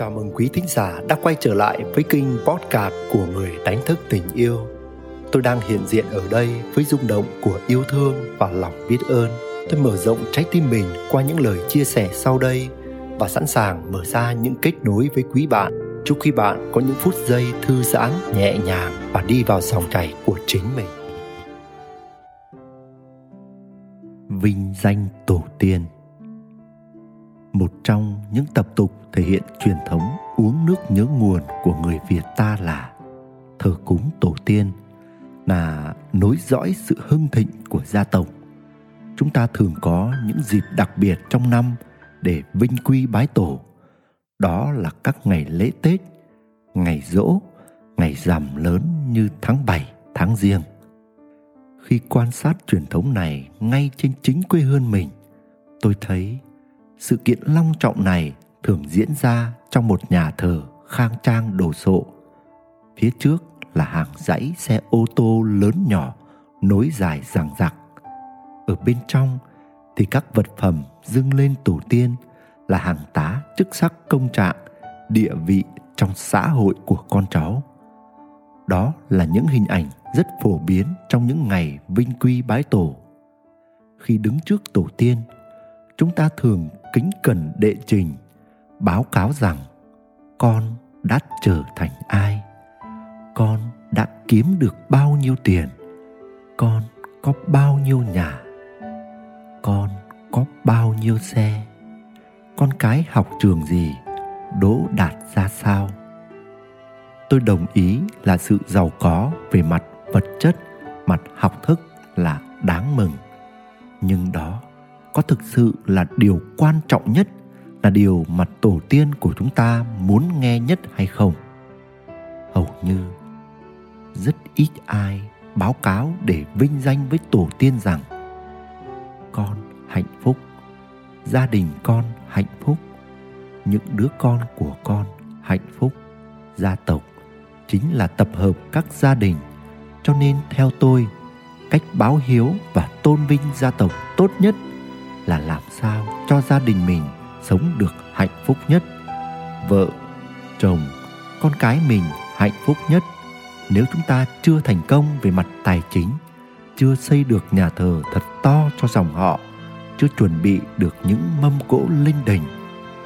Chào mừng quý thính giả đã quay trở lại với kênh podcast của người đánh thức tình yêu. Tôi đang hiện diện ở đây với rung động của yêu thương và lòng biết ơn. Tôi mở rộng trái tim mình qua những lời chia sẻ sau đây và sẵn sàng mở ra những kết nối với quý bạn. Chúc quý bạn có những phút giây thư giãn, nhẹ nhàng và đi vào dòng chảy của chính mình. Vinh danh tổ tiên một trong những tập tục thể hiện truyền thống uống nước nhớ nguồn của người Việt ta là thờ cúng tổ tiên là nối dõi sự hưng thịnh của gia tộc. Chúng ta thường có những dịp đặc biệt trong năm để vinh quy bái tổ. Đó là các ngày lễ Tết, ngày rỗ, ngày rằm lớn như tháng 7, tháng riêng. Khi quan sát truyền thống này ngay trên chính quê hương mình, tôi thấy sự kiện long trọng này thường diễn ra trong một nhà thờ khang trang đồ sộ. Phía trước là hàng dãy xe ô tô lớn nhỏ nối dài rằng rặc. Ở bên trong thì các vật phẩm dâng lên tổ tiên là hàng tá chức sắc công trạng, địa vị trong xã hội của con cháu. Đó là những hình ảnh rất phổ biến trong những ngày vinh quy bái tổ. Khi đứng trước tổ tiên, chúng ta thường kính cẩn đệ trình, báo cáo rằng con đã trở thành ai, con đã kiếm được bao nhiêu tiền, con có bao nhiêu nhà, con có bao nhiêu xe, con cái học trường gì, đỗ đạt ra sao. Tôi đồng ý là sự giàu có về mặt vật chất, mặt học thức là đáng mừng, nhưng đó có thực sự là điều quan trọng nhất, là điều mà tổ tiên của chúng ta muốn nghe nhất hay không? Hầu như rất ít ai báo cáo để vinh danh với tổ tiên rằng, con hạnh phúc, gia đình con hạnh phúc, những đứa con của con hạnh phúc, gia tộc chính là tập hợp các gia đình. Cho nên theo tôi, cách báo hiếu và tôn vinh gia tộc tốt nhất là làm sao cho gia đình mình sống được hạnh phúc nhất? Vợ, chồng, con cái mình hạnh phúc nhất. Nếu chúng ta chưa thành công về mặt tài chính, chưa xây được nhà thờ thật to cho dòng họ, chưa chuẩn bị được những mâm cỗ linh đình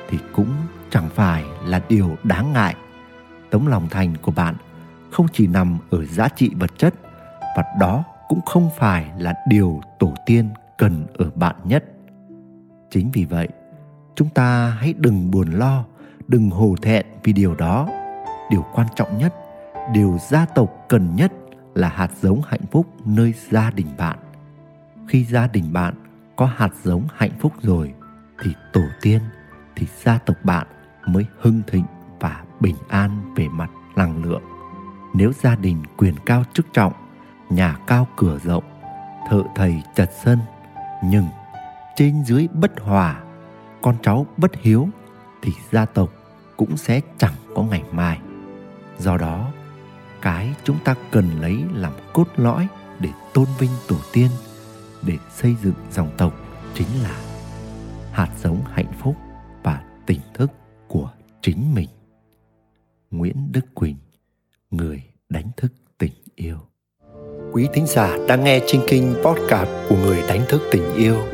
thì cũng chẳng phải là điều đáng ngại. Tấm lòng thành của bạn không chỉ nằm ở giá trị vật chất, và đó cũng không phải là điều tổ tiên cần ở bạn nhất chính vì vậy, chúng ta hãy đừng buồn lo, đừng hổ thẹn vì điều đó. Điều quan trọng nhất, điều gia tộc cần nhất là hạt giống hạnh phúc nơi gia đình bạn. Khi gia đình bạn có hạt giống hạnh phúc rồi, thì tổ tiên, thì gia tộc bạn mới hưng thịnh và bình an về mặt năng lượng. Nếu gia đình quyền cao chức trọng, nhà cao cửa rộng, thợ thầy chật sân, nhưng trên dưới bất hòa, con cháu bất hiếu thì gia tộc cũng sẽ chẳng có ngày mai. Do đó, cái chúng ta cần lấy làm cốt lõi để tôn vinh tổ tiên, để xây dựng dòng tộc chính là hạt giống hạnh phúc và tỉnh thức của chính mình. Nguyễn đức quỳnh, người đánh thức tình yêu. Quý thính giả đang nghe trên kinh podcast của người đánh thức tình yêu